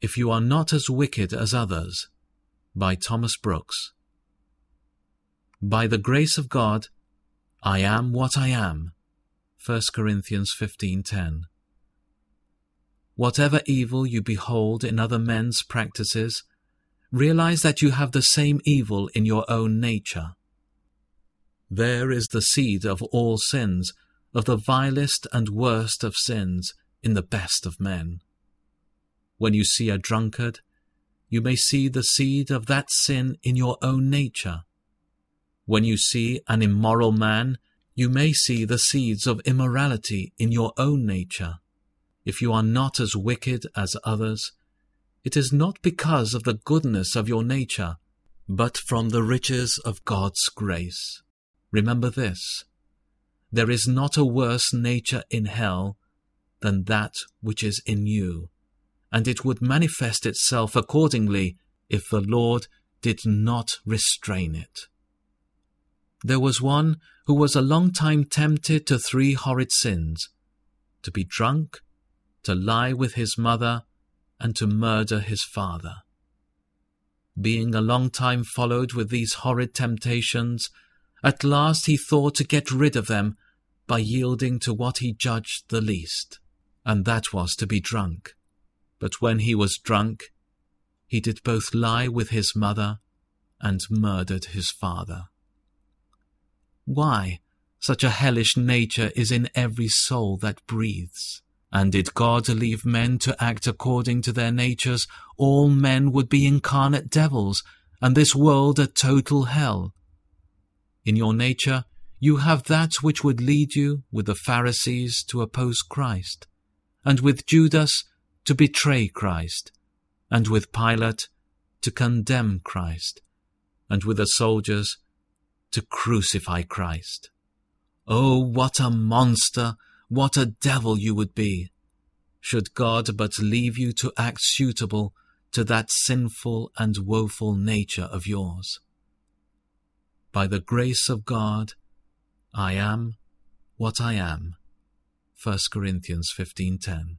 if you are not as wicked as others. By Thomas Brooks. By the grace of God, I am what I am. 1 Corinthians 15:10. Whatever evil you behold in other men's practices, realize that you have the same evil in your own nature. There is the seed of all sins, of the vilest and worst of sins, in the best of men. When you see a drunkard, you may see the seed of that sin in your own nature. When you see an immoral man, you may see the seeds of immorality in your own nature. If you are not as wicked as others, it is not because of the goodness of your nature, but from the riches of God's grace. Remember this there is not a worse nature in hell than that which is in you, and it would manifest itself accordingly if the Lord did not restrain it. There was one who was a long time tempted to three horrid sins to be drunk, to lie with his mother, and to murder his father. Being a long time followed with these horrid temptations, at last he thought to get rid of them by yielding to what he judged the least, and that was to be drunk. But when he was drunk, he did both lie with his mother and murdered his father. Why, such a hellish nature is in every soul that breathes. And did God leave men to act according to their natures, all men would be incarnate devils, and this world a total hell. In your nature, you have that which would lead you, with the Pharisees, to oppose Christ, and with Judas, to betray Christ, and with Pilate, to condemn Christ, and with the soldiers, to crucify Christ. Oh, what a monster, what a devil you would be, should God but leave you to act suitable to that sinful and woeful nature of yours. By the grace of God, I am what I am. 1 Corinthians 15:10